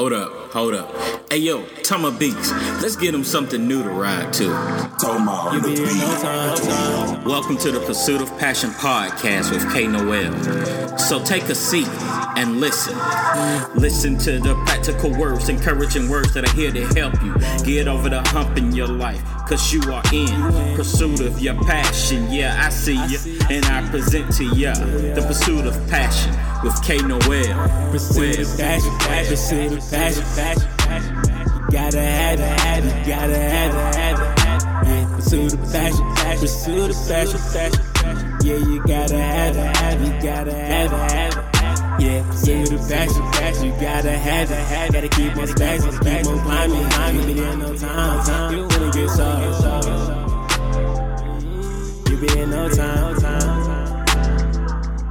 Hold up, hold up. Hey yo, Toma Beats, let's get him something new to ride to. Toma, You be no time, time. Welcome to the Pursuit of Passion podcast with K Noel. So take a seat and listen. Listen to the practical words, encouraging words that are here to help you get over the hump in your life. Cause you are in pursuit of your passion. Yeah, I see you, and I present to ya the pursuit of passion with K Noel. Pursuit of passion, pursuit of passion, passion, passion. You gotta have it, have it, you gotta have it, have it. Yeah, pursuit of passion, passion, pursuit of passion, passion. Yeah, you gotta have it, have it, you gotta have it, have it. Yeah, pursuit of passion, passion, you gotta have it, have. Gotta keep on stacking, keep on climbing, climbing. You be in no time, time. You wanna get started. You be in no time, time.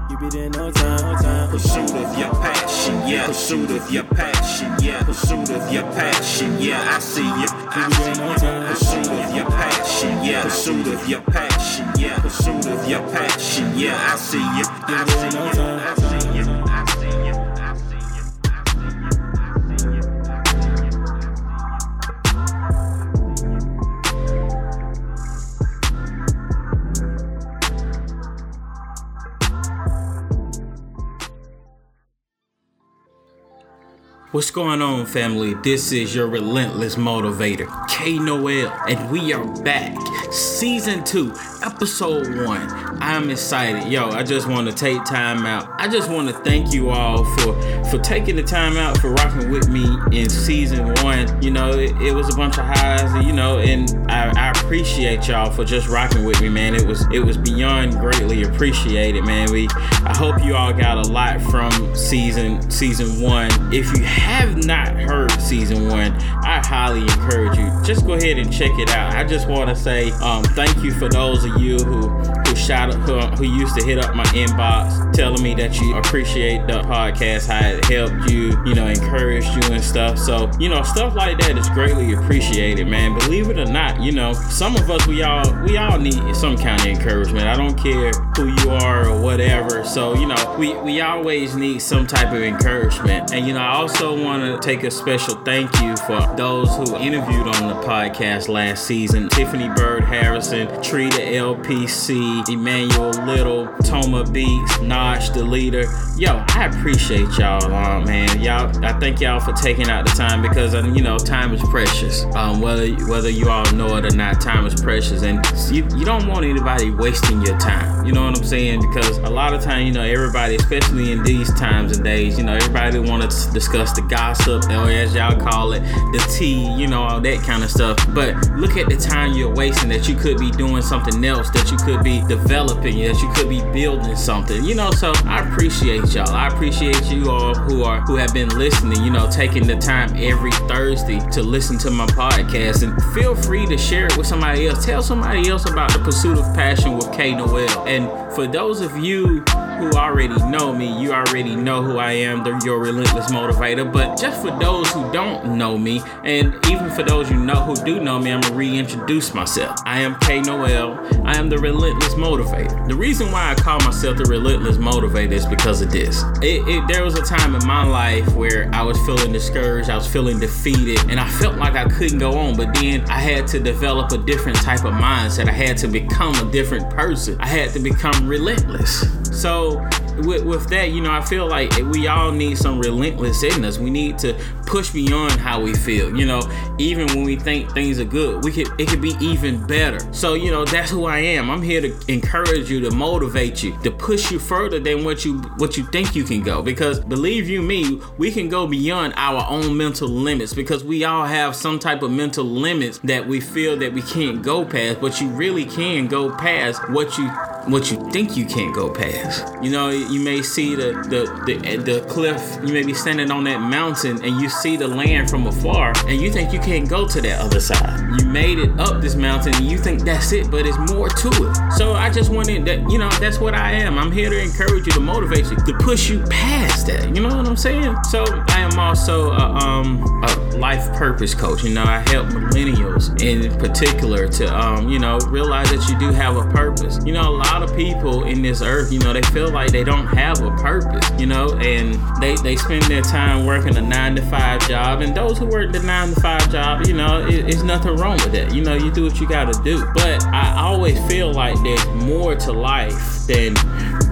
You be there no time, time. Pursuit of your passion, yeah. Pursuit of your passion, yeah. Pursuit of your passion, yeah. I see you. I see you. Pursuit of your passion, yeah. Pursuit of your passion, yeah. Pursuit of your passion, yeah. See see see. I see you. I see you. I see you. What's going on, family? This is your relentless motivator, K Noel, and we are back. Season 2, Episode 1. I'm excited. Yo, I just want to take time out. I just want to thank you all for for taking the time out for rocking with me in season 1. You know, it, it was a bunch of highs, you know, and I, I appreciate y'all for just rocking with me, man. It was it was beyond greatly appreciated, man. We I hope you all got a lot from season season 1. If you have not heard season 1, I highly encourage you just go ahead and check it out. I just want to say um, thank you for those of you who who shout who, who used to hit up my inbox telling me that you appreciate the podcast, how it helped you, you know, encouraged you and stuff. So, you know, stuff like that is greatly appreciated, man. Believe it or not, you know, some of us we all we all need some kind of encouragement. I don't care who you are or whatever. So, you know, we we always need some type of encouragement. And you know, I also want to take a special thank you for those who interviewed on the podcast last season. Tiffany Bird Harrison, Trita LPC, Emmanuel Little, Toma Beats, Naj the leader. Yo, I appreciate y'all, uh, man. Y'all, I thank y'all for taking out the time because uh, you know time is precious. Um, whether whether you all know it or not, time is precious, and you, you don't want anybody wasting your time. You know what I'm saying? Because a lot of time, you know, everybody, especially in these times and days, you know, everybody want to discuss the gossip, or as y'all call it, the tea, you know, all that kind of stuff. But look at the time you're wasting that you could be doing something else, that you could be developing, that you could be building something. You know, so I appreciate y'all. I appreciate you all who are who have been listening. You know, taking the time every Thursday to listen to my podcast, and feel free to share it with somebody else. Tell somebody else about the pursuit of passion with K Noel. And for those of you who already know me, you already know who I am, the, your relentless motivator. But just for those who don't know me, and even for those you know who do know me, I'm gonna reintroduce myself. I am K Noel. I am the relentless motivator. The reason why I call myself the relentless motivator is because of this. It, it, there was a time in my life where I was feeling discouraged, I was feeling defeated, and I felt like I couldn't go on. But then I had to develop a different type of mindset. I had to become a different person. I had to become relentless. So with, with that, you know, I feel like we all need some relentless in us. We need to push beyond how we feel. You know, even when we think things are good, we could it could be even better. So you know, that's who I am. I'm here to encourage you, to motivate you, to push you further than what you what you think you can go. Because believe you me, we can go beyond our own mental limits. Because we all have some type of mental limits that we feel that we can't go past, but you really can go past what you what you think you can't go past. You know, you may see the the the, the cliff. You may be standing on that mountain and you see the land from afar, and you think you can't go to that other side. You made it up this mountain, and you think that's it, but it's more to it. So I just wanted that. You know, that's what I am. I'm here to encourage you, to motivate you, to push you past that. You know what I'm saying? So I am also a, um, a life purpose coach. You know, I help millennials in particular to, um, you know, realize that you do have a purpose. You know, a lot of people in this earth, you know, they feel like they don't have a purpose, you know, and they, they spend their time working a nine to five job. And those who work the nine to five job, you know, it, it's nothing wrong with that. You know, you do what you got to do. But I always feel like there's more to life than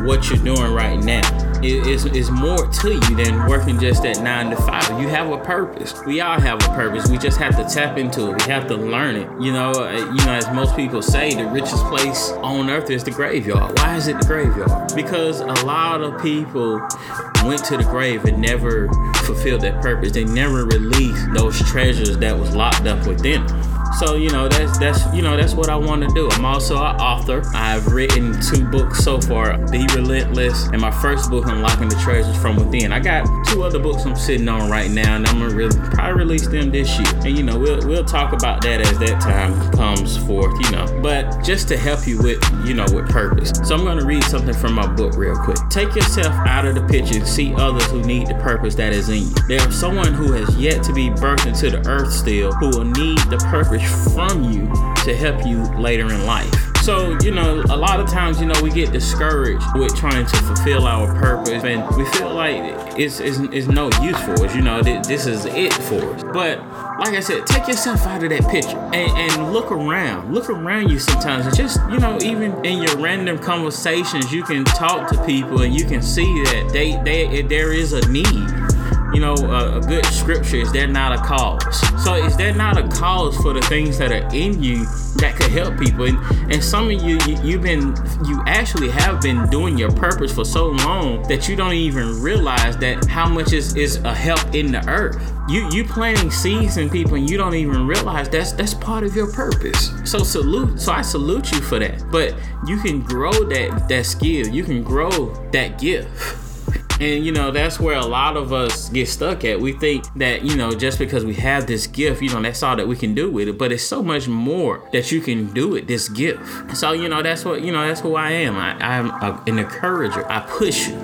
what you're doing right now is is more to you than working just at nine to five. You have a purpose. We all have a purpose. We just have to tap into it. We have to learn it. You know, uh, you know, as most people say, the richest place on earth is the graveyard. Why is it the graveyard? Because a lot of people went to the grave and never fulfilled their purpose. They never released those treasures that was locked up within them. So you know that's that's you know that's what I want to do. I'm also an author. I've written two books so far: Be Relentless and my first book, Unlocking the Treasures from Within. I got two other books I'm sitting on right now, and I'm gonna really probably release them this year. And you know we'll we'll talk about that as that time comes forth. You know, but just to help you with you know with purpose. So I'm gonna read something from my book real quick. Take yourself out of the picture see others who need the purpose that is in you. There's someone who has yet to be birthed into the earth still who will need the purpose from you to help you later in life. So, you know, a lot of times, you know, we get discouraged with trying to fulfill our purpose and we feel like it's, it's, it's no use for us, you know, this is it for us. But like I said, take yourself out of that picture and, and look around. Look around you sometimes and just, you know, even in your random conversations, you can talk to people and you can see that they, they there is a need you know, a, a, good scripture, is there not a cause? So is there not a cause for the things that are in you that could help people? And, and some of you, you, you've been, you actually have been doing your purpose for so long that you don't even realize that how much is, is a help in the earth. You you planting seeds in people and you don't even realize that's that's part of your purpose. So salute, so I salute you for that. But you can grow that that skill, you can grow that gift. And you know, that's where a lot of us get stuck at. We think that, you know, just because we have this gift, you know, that's all that we can do with it. But it's so much more that you can do with this gift. So, you know, that's what, you know, that's who I am. I, I'm an encourager. I push you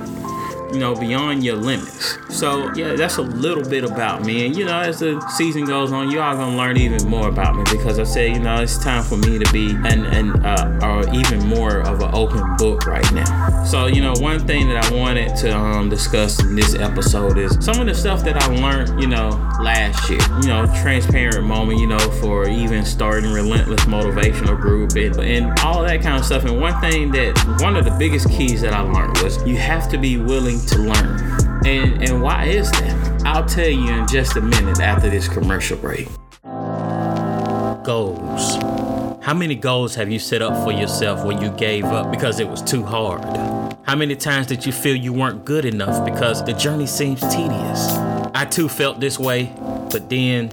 you know, beyond your limits. So yeah, that's a little bit about me. And you know, as the season goes on, you all gonna learn even more about me because I said, you know, it's time for me to be an, an uh, or even more of an open book right now. So you know, one thing that I wanted to um, discuss in this episode is some of the stuff that I learned, you know, last year. You know, transparent moment, you know, for even starting relentless motivational group and, and all that kind of stuff. And one thing that one of the biggest keys that I learned was you have to be willing to learn. And and why is that? I'll tell you in just a minute after this commercial break. Goals. How many goals have you set up for yourself when you gave up because it was too hard? How many times did you feel you weren't good enough because the journey seems tedious? I too felt this way, but then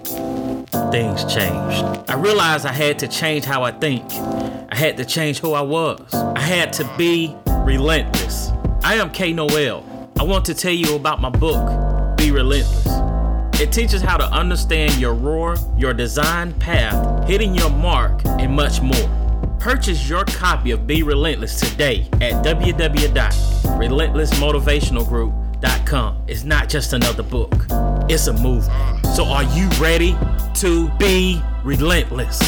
things changed. I realized I had to change how I think. I had to change who I was. I had to be relentless. I am K Noel. I want to tell you about my book, Be Relentless. It teaches how to understand your roar, your design path, hitting your mark, and much more. Purchase your copy of Be Relentless today at www.relentlessmotivationalgroup.com. It's not just another book, it's a movement. So, are you ready to be relentless?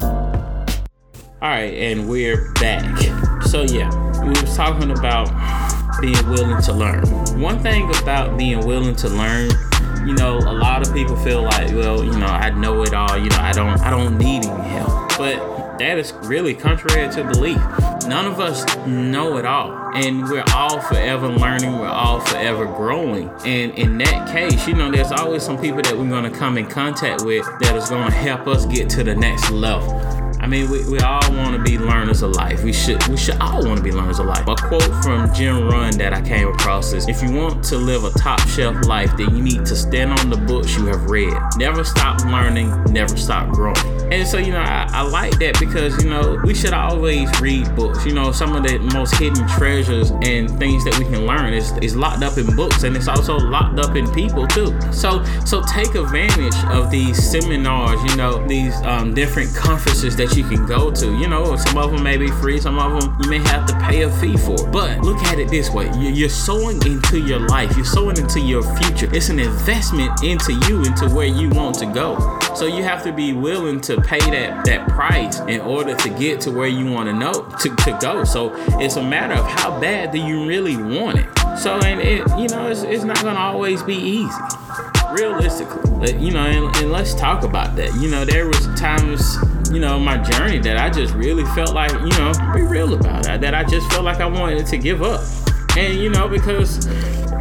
All right, and we're back. So, yeah, we was talking about being willing to learn. One thing about being willing to learn, you know, a lot of people feel like, well, you know, I know it all. You know, I don't, I don't need any help. But that is really contrary to belief. None of us know it all. And we're all forever learning, we're all forever growing. And in that case, you know, there's always some people that we're to come in contact with that is going to help us get to the next level. I mean, we, we all want to be learners of life. We should we should all want to be learners of life. A quote from Jim Rohn that I came across is: If you want to live a top shelf life, then you need to stand on the books you have read. Never stop learning. Never stop growing. And so, you know, I, I like that because you know we should always read books. You know, some of the most hidden treasures and things that we can learn is, is locked up in books, and it's also locked up in people too. So so take advantage of these seminars. You know, these um, different conferences that that you can go to. You know, some of them may be free, some of them you may have to pay a fee for. But look at it this way you're sowing into your life, you're sowing into your future. It's an investment into you, into where you want to go. So you have to be willing to pay that that price in order to get to where you want to know to, to go. So it's a matter of how bad do you really want it. So and it you know it's, it's not gonna always be easy realistically you know and, and, let's talk about that you know there was times you know my journey that i just really felt like you know be real about it that i just felt like i wanted to give up. And you know because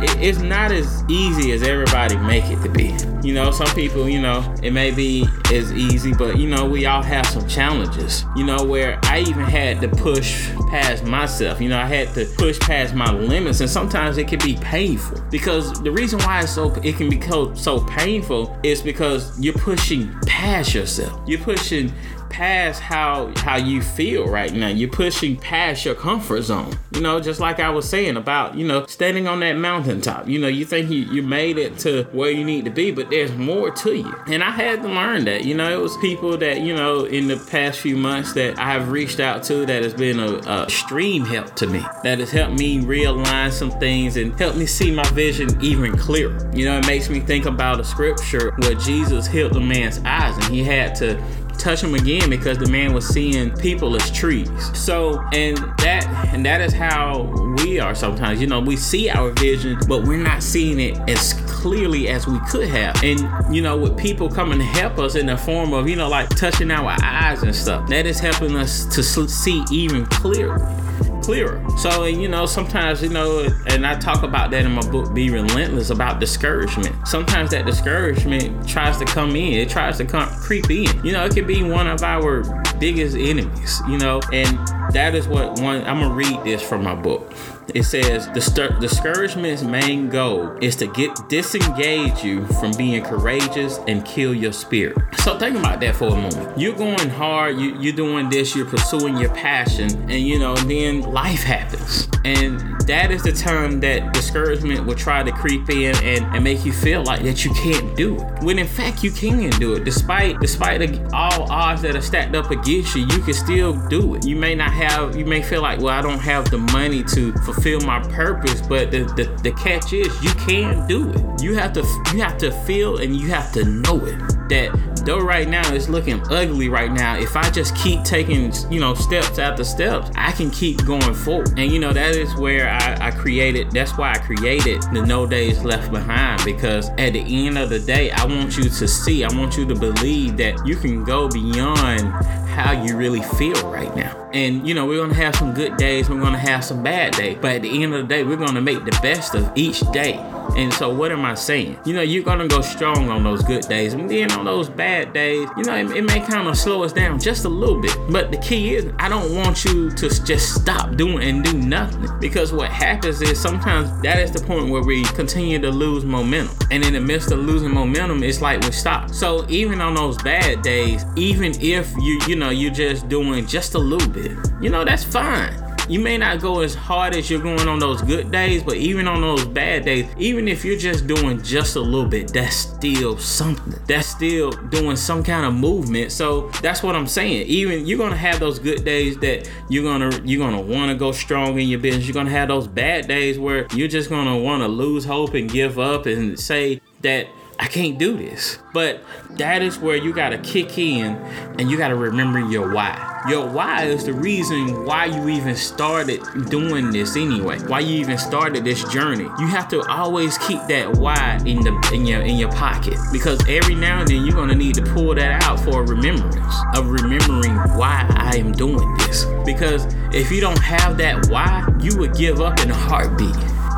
it's not as easy as everybody make it to be. You know some people you know it may be as easy but you know we all have some challenges. You know where i even had to push past myself. You know i had to push past my limits and sometimes it can be painful. Because the reason why it's so it can become so painful is because you're pushing past yourself. You're pushing past how how you feel right now. You're pushing past your comfort zone. You know, just like I was saying about, you know, standing on that mountaintop. You know, you think you, you made it to where you need to be, but there's more to you. And I had to learn that. You know, it was people that, you know, in the past few months that I have reached out to that has been a, a extreme help to me. That has helped me realign some things and helped me see my vision even clearer. You know, it makes me think about a scripture where Jesus healed the man's eyes and he had to touch him again because the man was seeing people as trees. So, and that and that is how we are sometimes. You know, we see our vision, but we're not seeing it as clearly as we could have. And you know, with people coming to help us in the form of, you know, like touching our eyes and stuff, that is helping us to see even clearer clearer. So, you know, sometimes, you know, and I talk about that in my book, Be Relentless, about discouragement. Sometimes that discouragement tries to come in, it tries to come creep in. You know, it could be one of our biggest enemies, you know, and that is what one, I'm gonna read this from my book. It says the discouragement's main goal is to get disengage you from being courageous and kill your spirit. So think about that for a moment. You're going hard, you, you're doing this, you're pursuing your passion, and you know, then life happens. And that is the time that discouragement will try to creep in and, and make you feel like that you can't do it. When in fact you can do it. Despite despite all odds that are stacked up against you, you can still do it. You may not have you may feel like, well, I don't have the money to fulfill my purpose. But the, the, the catch is you can't do it. You have to you have to feel and you have to know it. That though right now it's looking ugly right now, if I just keep taking, you know, steps after steps, I can keep going forward. And you know, that is where I, I created, that's why I created the No Days Left Behind because at the end of the day, I want you to see, I want you to believe that you can go beyond how you really feel right now. And you know, we're gonna have some good days, we're gonna have some bad days, but at the end of the day, we're gonna make the best of each day. And so, what am I saying? You know, you're gonna go strong on those good days, and then on those bad days, you know, it, it may kind of slow us down just a little bit. But the key is, I don't want you to just stop doing and do nothing because what happens is sometimes that is the point where we continue to lose momentum, and in the midst of losing momentum, it's like we stop. So even on those bad days, even if you you know you're just doing just a little bit, you know, that's fine you may not go as hard as you're going on those good days, but even on those bad days, even if you're just doing just a little bit, that's still something. That's still doing some kind of movement. So that's what I'm saying. Even you're gonna have those good days that you're gonna you're gonna want to go strong in your business. You're gonna have those bad days where you're just gonna want to lose hope and give up and say that I can't do this. But that is where you got to kick in and you got to remember your why. Your why is the reason why you even started doing this anyway. Why you even started this journey. You have to always keep that why in the in your in your pocket because every now and then you're to need to pull that out for a remembrance of remembering why I am doing this. Because if you don't have that why, you would give up in a heartbeat.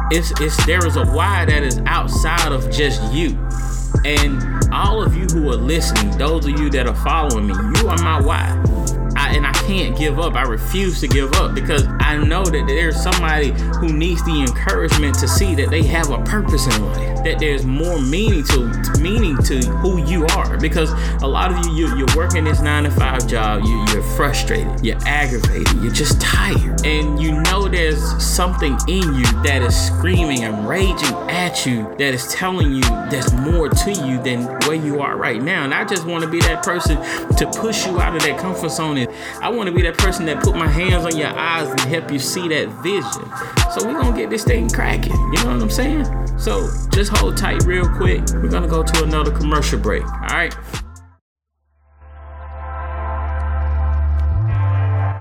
It's it's there is a why that is outside of just you. And all of you who are listening, those of you that are following me, you are my why. I, and I can't give up. I refuse to give up because I know that there's somebody who needs the encouragement to see that they have a purpose in life, that there's more meaning to meaning to who you are. Because a lot of you, you are working this nine to five job, you, you're frustrated, you're aggravated, you're just tired, and you know there's something in you that is screaming and raging at you that is telling you there's more to you than where you are right now. And I just want to be that person to push you out of that comfort zone. And I want to be that person that put my hands on your eyes and help you see that vision. So we're gonna get this thing cracking. You know what I'm saying? So just hold tight real quick. We're gonna go to another commercial break. All right.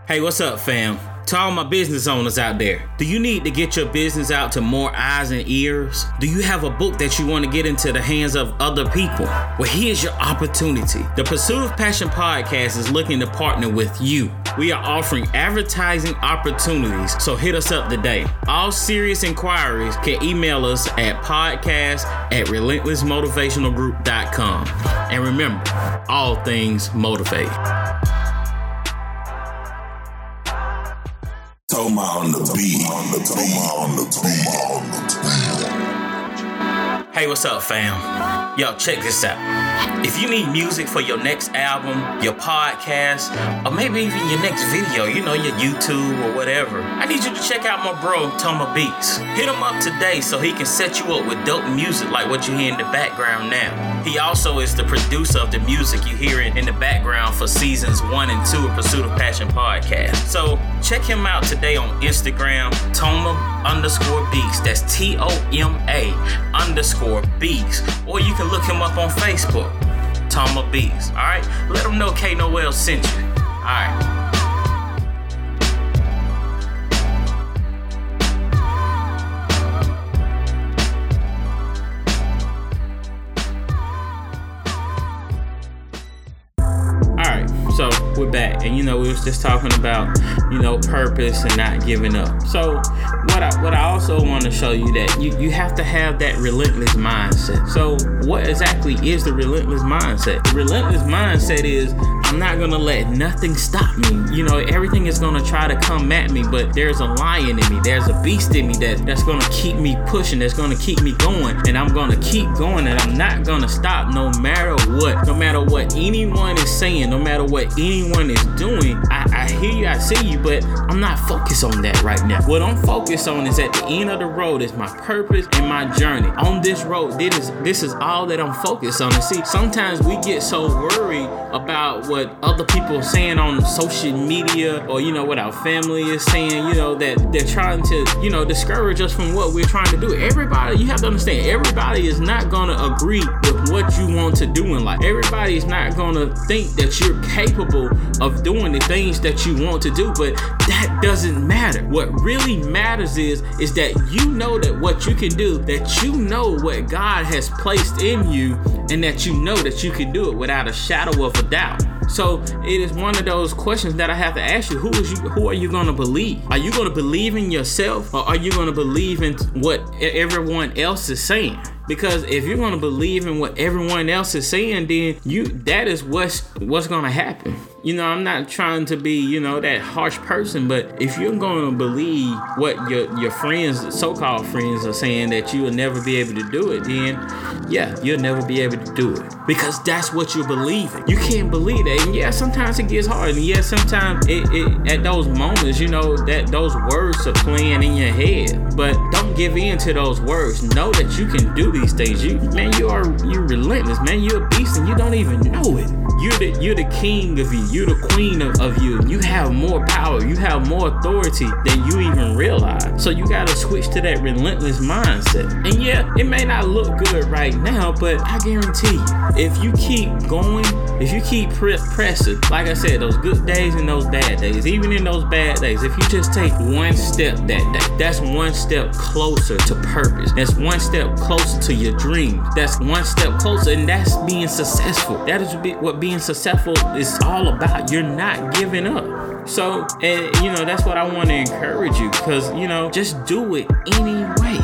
Hey, what's up, fam? To all my business owners out there, do you need to get your business out to more eyes and ears? Do you have a book that you want to get into the hands of other people? Well, here's your opportunity. The Pursuit of Passion podcast is looking to partner with you. We are offering advertising opportunities, so hit us up today. All serious inquiries can email us at podcast at relentlessmotivationalgroup.com. And remember, all things motivate. Toma on the beat. Toma on the Toma on the Hey, what's up, fam? Yo, check this out. If you need music for your next album, your podcast, or maybe even your next video, you know, your YouTube or whatever, I need you to check out my bro, Toma Beats. Hit him up today so he can set you up with dope music like what you hear in the background now. He also is the producer of the music you hear in the background for seasons one and two of Pursuit of Passion podcast. So check him out today on Instagram, Toma underscore Beats. That's T O M A underscore Beats. Or you can look him up on Facebook, Toma Beats. All right, let him know K Noel sent you. All right. Back, and you know we was just talking about you know purpose and not giving up. So what I what I also want to show you that you you have to have that relentless mindset. So what exactly is the relentless mindset? The relentless mindset is I'm not gonna let nothing stop me. You know everything is gonna try to come at me, but there's a lion in me, there's a beast in me that that's gonna keep me pushing, that's gonna keep me going, and I'm gonna keep going, and I'm not gonna stop no matter what, no matter what anyone is saying, no matter what anyone is doing. I, I hear you, I see you, but I'm not focused on that right now. What I'm focused on is at the end of the road is my purpose and my journey. On this road, this is this is all that I'm focused on. And see, sometimes we get so worried about what other people are saying on social media or you know what our family is saying, you know, that they're trying to, you know, discourage us from what we're trying to do. Everybody, you have to understand, everybody is not gonna agree with what you want to do in life. Everybody is not gonna think that you're capable of doing the things that you want to do, but that doesn't matter. What really matters is is that you know that what you can do, that you know what God has placed in you, and that you know that you can do it without a shadow of a doubt. So it is one of those questions that I have to ask you: Who is you? Who are you to believe? Are you to believe in yourself, or are you to believe in what everyone else is saying? Because if you're gonna believe in what everyone else is saying, then you that is what's what's gonna happen. You know, I'm not trying to be, you know, that harsh person, but if you're gonna believe what your your friends, so-called friends, are saying that you will never be able to do it, then yeah, you'll never be able to do it. Because that's what you're believing. You can't believe that. And yeah, sometimes it gets hard. And yeah, sometimes it, it at those moments, you know, that those words are playing in your head. But don't give in to those words. Know that you can do these things. You man, you are you're relentless, man. You're a beast and you don't even know it. You're the you're the king of you. You're the queen of, of you. You have more power. You have more authority than you even realize. So you gotta switch to that relentless mindset. And yeah, it may not look good right now, but I guarantee you, if you keep going, if you keep pre- pressing, like I said, those good days and those bad days, even in those bad days, if you just take one step that day, that's one step closer to purpose. That's one step closer to your dreams. That's one step closer, and that's being successful. That is what being successful is all about. You're not giving up. So, and you know, that's what I want to encourage you because, you know, just do it anyway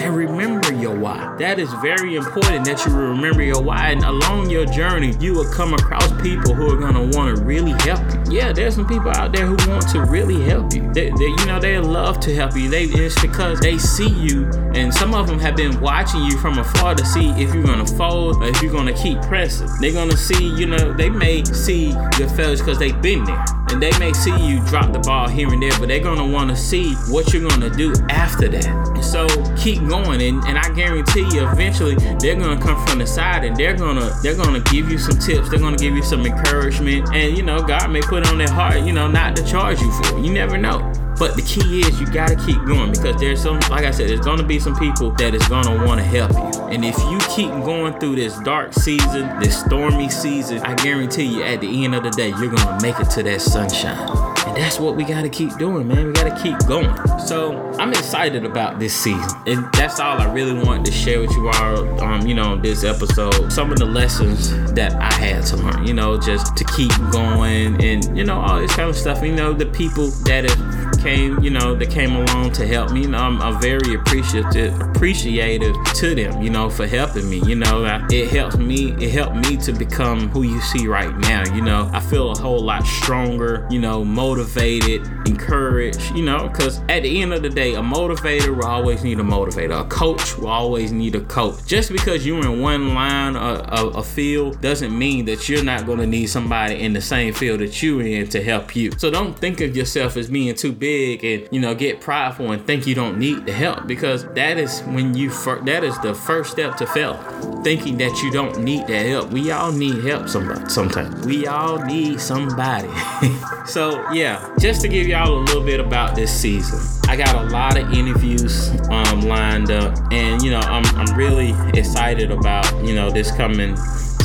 and remember your why. That is very important that you remember your why. And along your journey, you will come across people who are going to want to really help you. Yeah, there's some people out there who want to really help you. They, they you know, they love to help you. They it's because they see you, and some of them have been watching you from afar to see if you're gonna fold or if you're gonna keep pressing. They're gonna see, you know, they may see your failures because they've been there. And they may see you drop the ball here and there, but they're gonna wanna see what you're gonna do after that. So keep going and, and I guarantee you eventually they're gonna come from the side and they're gonna they're gonna give you some tips, they're gonna give you some encouragement, and you know, God may put on their heart, you know, not to charge you for it. You never know. But the key is you gotta keep going because there's some, like I said, there's gonna be some people that is gonna wanna help you. And if you keep going through this dark season, this stormy season, I guarantee you at the end of the day, you're gonna make it to that sunshine. And that's what we gotta keep doing, man. We gotta keep going. So I'm excited about this season. And that's all I really wanted to share with you all, um, you know, this episode. Some of the lessons that I had to learn, you know, just to keep going and, you know, all this kind of stuff. You know, the people that have came, you know, that came along to help me. You know, I'm, I'm very appreciative, appreciative to them, you know, for helping me. You know, I, it helps me, it helped me to become who you see right now. You know, I feel a whole lot stronger, you know, motivated, encouraged, you know, because at the end of the day, a motivator will always need a motivator. A coach will always need a coach. Just because you're in one line of a, field doesn't mean that you're not going to need somebody in the same field that you're in to help you. So don't think of yourself as being too big big and you know get prideful and think you don't need the help because that is when you fir- that is the first step to fail. Thinking that you don't need that help. We all need help somebody sometimes we all need somebody. So yeah just to give y'all a little bit about this season. I got a lot of interviews um, lined up and you know I'm, I'm really excited about you know this coming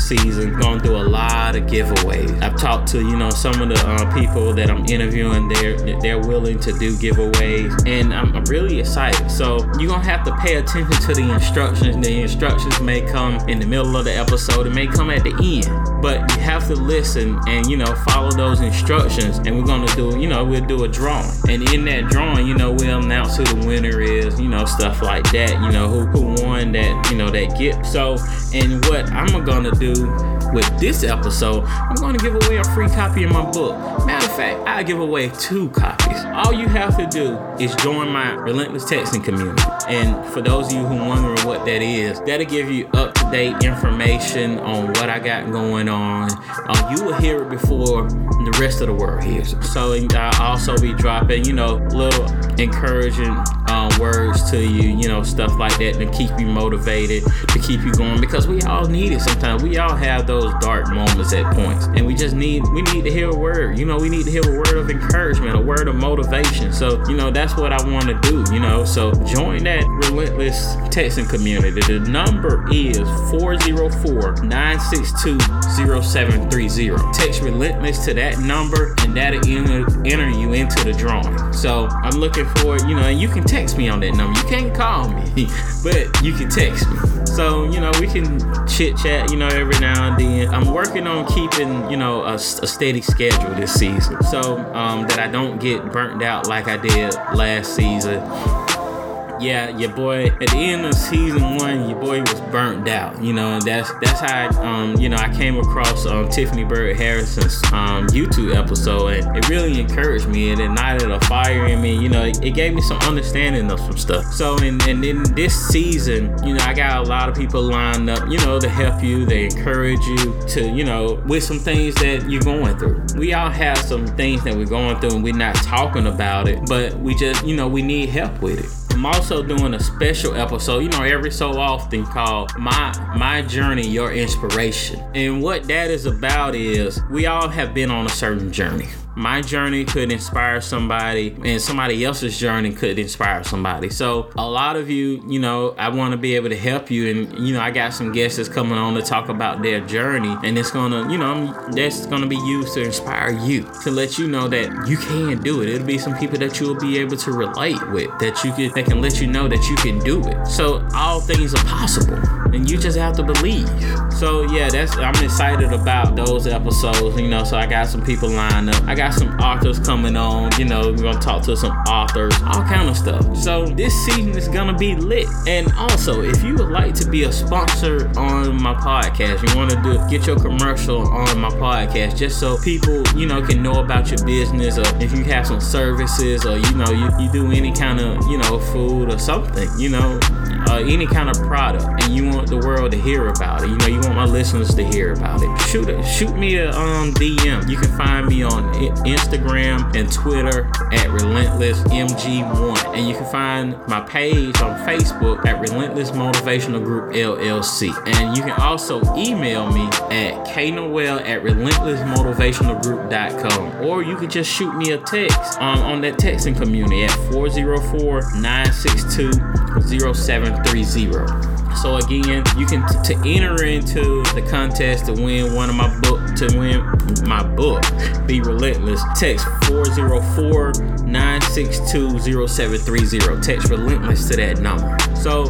season, going through a lot of giveaways. I've talked to you know some of the uh, people that I'm interviewing. They're they're willing to do giveaways, and I'm, I'm really excited. So you're gonna have to pay attention to the instructions. The instructions may come in the middle of the episode. It may come at the end, but you have to listen and you know follow those instructions. And we're gonna do you know we'll do a drawing, and in that drawing, you know we'll announce who the winner is. You know stuff like that. You know who who won that you know that gift. So and what I'm gonna do with this episode, I'm going to give away a free copy of my book. Matter of fact, I give away two copies. All you have to do is join my Relentless Texting community. And for those of you who wondering what that is, that'll give you up to date information on what I got going on. Um, you will hear it before the rest of the world hears it. So I'll also be dropping, you know, little encouraging um, words to you, you know, stuff like that to keep you motivated, to keep you going because we all need it sometimes. We all have those dark moments at points and we just need we need to hear a word. You know, we need to hear a word of encouragement, a word of motivation. So, you know, that's what I want to do, you know. So join that relentless texting community. The number is 404-962-0730. Text relentless to that number and that'll enter, you into the drawing. So I'm looking for, you know, and you can text me on that number. You can't call me, but you can text me. So, you know, we can chit chat, you know, every now and then. I'm working on keeping, you know, a, a steady schedule this season so um, that I don't get burnt out like I did last season yeah, your boy at the end of season one, your boy was burnt out. You know, that's that's how um, you know I came across um, Tiffany Bird Harrison's um, YouTube episode, and it really encouraged me. It ignited a fire in me. You know, it, it gave me some understanding of some stuff. So, and and in this season, you know, I got a lot of people lined up. You know, to help you, they encourage you to, you know, with some things that you're going through. We all have some things that we're going through, and we're not talking about it, but we just, you know, we need help with it. I'm also doing a special episode, you know, every so often called My My Journey, Your Inspiration. And what that is about is we all have been on a certain journey my journey could inspire somebody and somebody else's journey could inspire somebody. So a lot of you you know i want to be able to help you and you know i got some guests that's coming on to talk about their journey and it's gonna you know that's gonna be used to inspire you to let you know that you can do it. It'll be some people that you'll be able to relate with that you can that can let you know that you can do it. So all things are possible and you just have to believe. So yeah that's i'm excited about those episodes you know so i got some people lined up. I got got some authors coming on. You know, we're gonna talk to some authors, all kind of stuff. So this season is gonna be lit. And also, if you would like to be a sponsor on my podcast, you want to do get your commercial on my podcast, just so people you know can know about your business, or if you have some services, or you know you, you do any kind of you know food or something, you know uh, any kind of product and you want the world to hear about it, you know, you want my listeners to hear about it, shoot it. Shoot me a um, DM. You can find me on Instagram and Twitter at Relentless MG1. And you can find my page on Facebook at Relentless Motivational Group LLC. And you can also email me at knoel at relentlessmotivationalgroup.com. Or you can just shoot me a text um, on that texting community at 404 962 0730. So again, you can t- to enter into the contest to win one of my book to win my book, Be Relentless. Text 404-962-0730. Text relentless to that number. So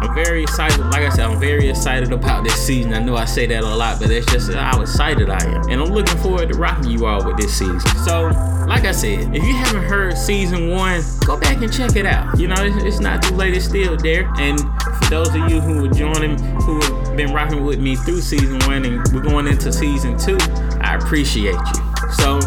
I'm very excited. Like I said, I'm very excited about this season. I know I say that a lot, but that's just how excited I am. And I'm looking forward to rocking you all with this season. So, like I said, if you haven't heard season one, go back and check it out. You know, it's, it's not too late, it's still there. And for those of you who are joining, who have been rocking with me through season one and we're going into season two, I appreciate you. So,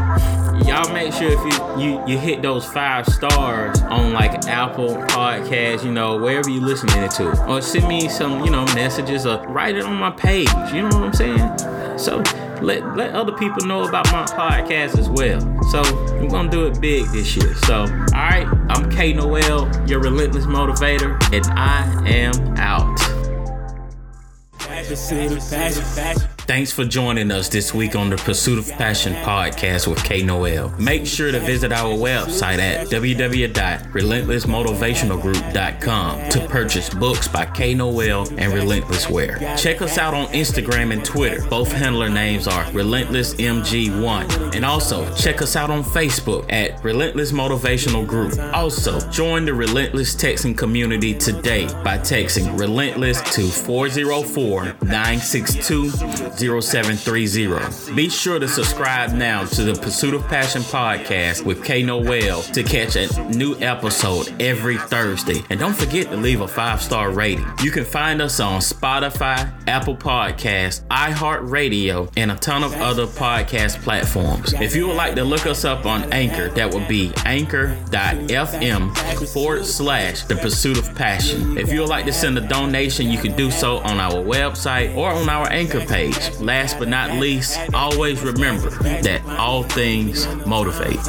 y'all make sure if you, you you hit those five stars on like Apple Podcasts, you know, wherever you're listening to, or send me some, you know, messages or write it on my page. You know what I'm saying? So let let other people know about my podcast as well. So we're gonna do it big this year. So all right, I'm K Noel, your relentless motivator, and I am out. Thanks for joining us this week on the Pursuit of Passion podcast with K Noel. Make sure to visit our website at www.relentlessmotivationalgroup.com to purchase books by K Noel and Relentless Wear. Check us out on Instagram and Twitter. Both handler names are Relentless MG1. And also check us out on Facebook at Relentless Motivational Group. Also, join the Relentless texting community today by texting Relentless to 404 962 0730. Be sure to subscribe now to the Pursuit of Passion podcast with K Noel to catch a new episode every Thursday. And don't forget to leave a five star rating. You can find us on Spotify, Apple Podcasts, iHeartRadio, and a ton of other podcast platforms. If you would like to look us up on Anchor, that would be anchor.fm forward slash the pursuit of passion. If you would like to send a donation, you can do so on our website or on our Anchor page. Last but not least, always remember that all things motivate.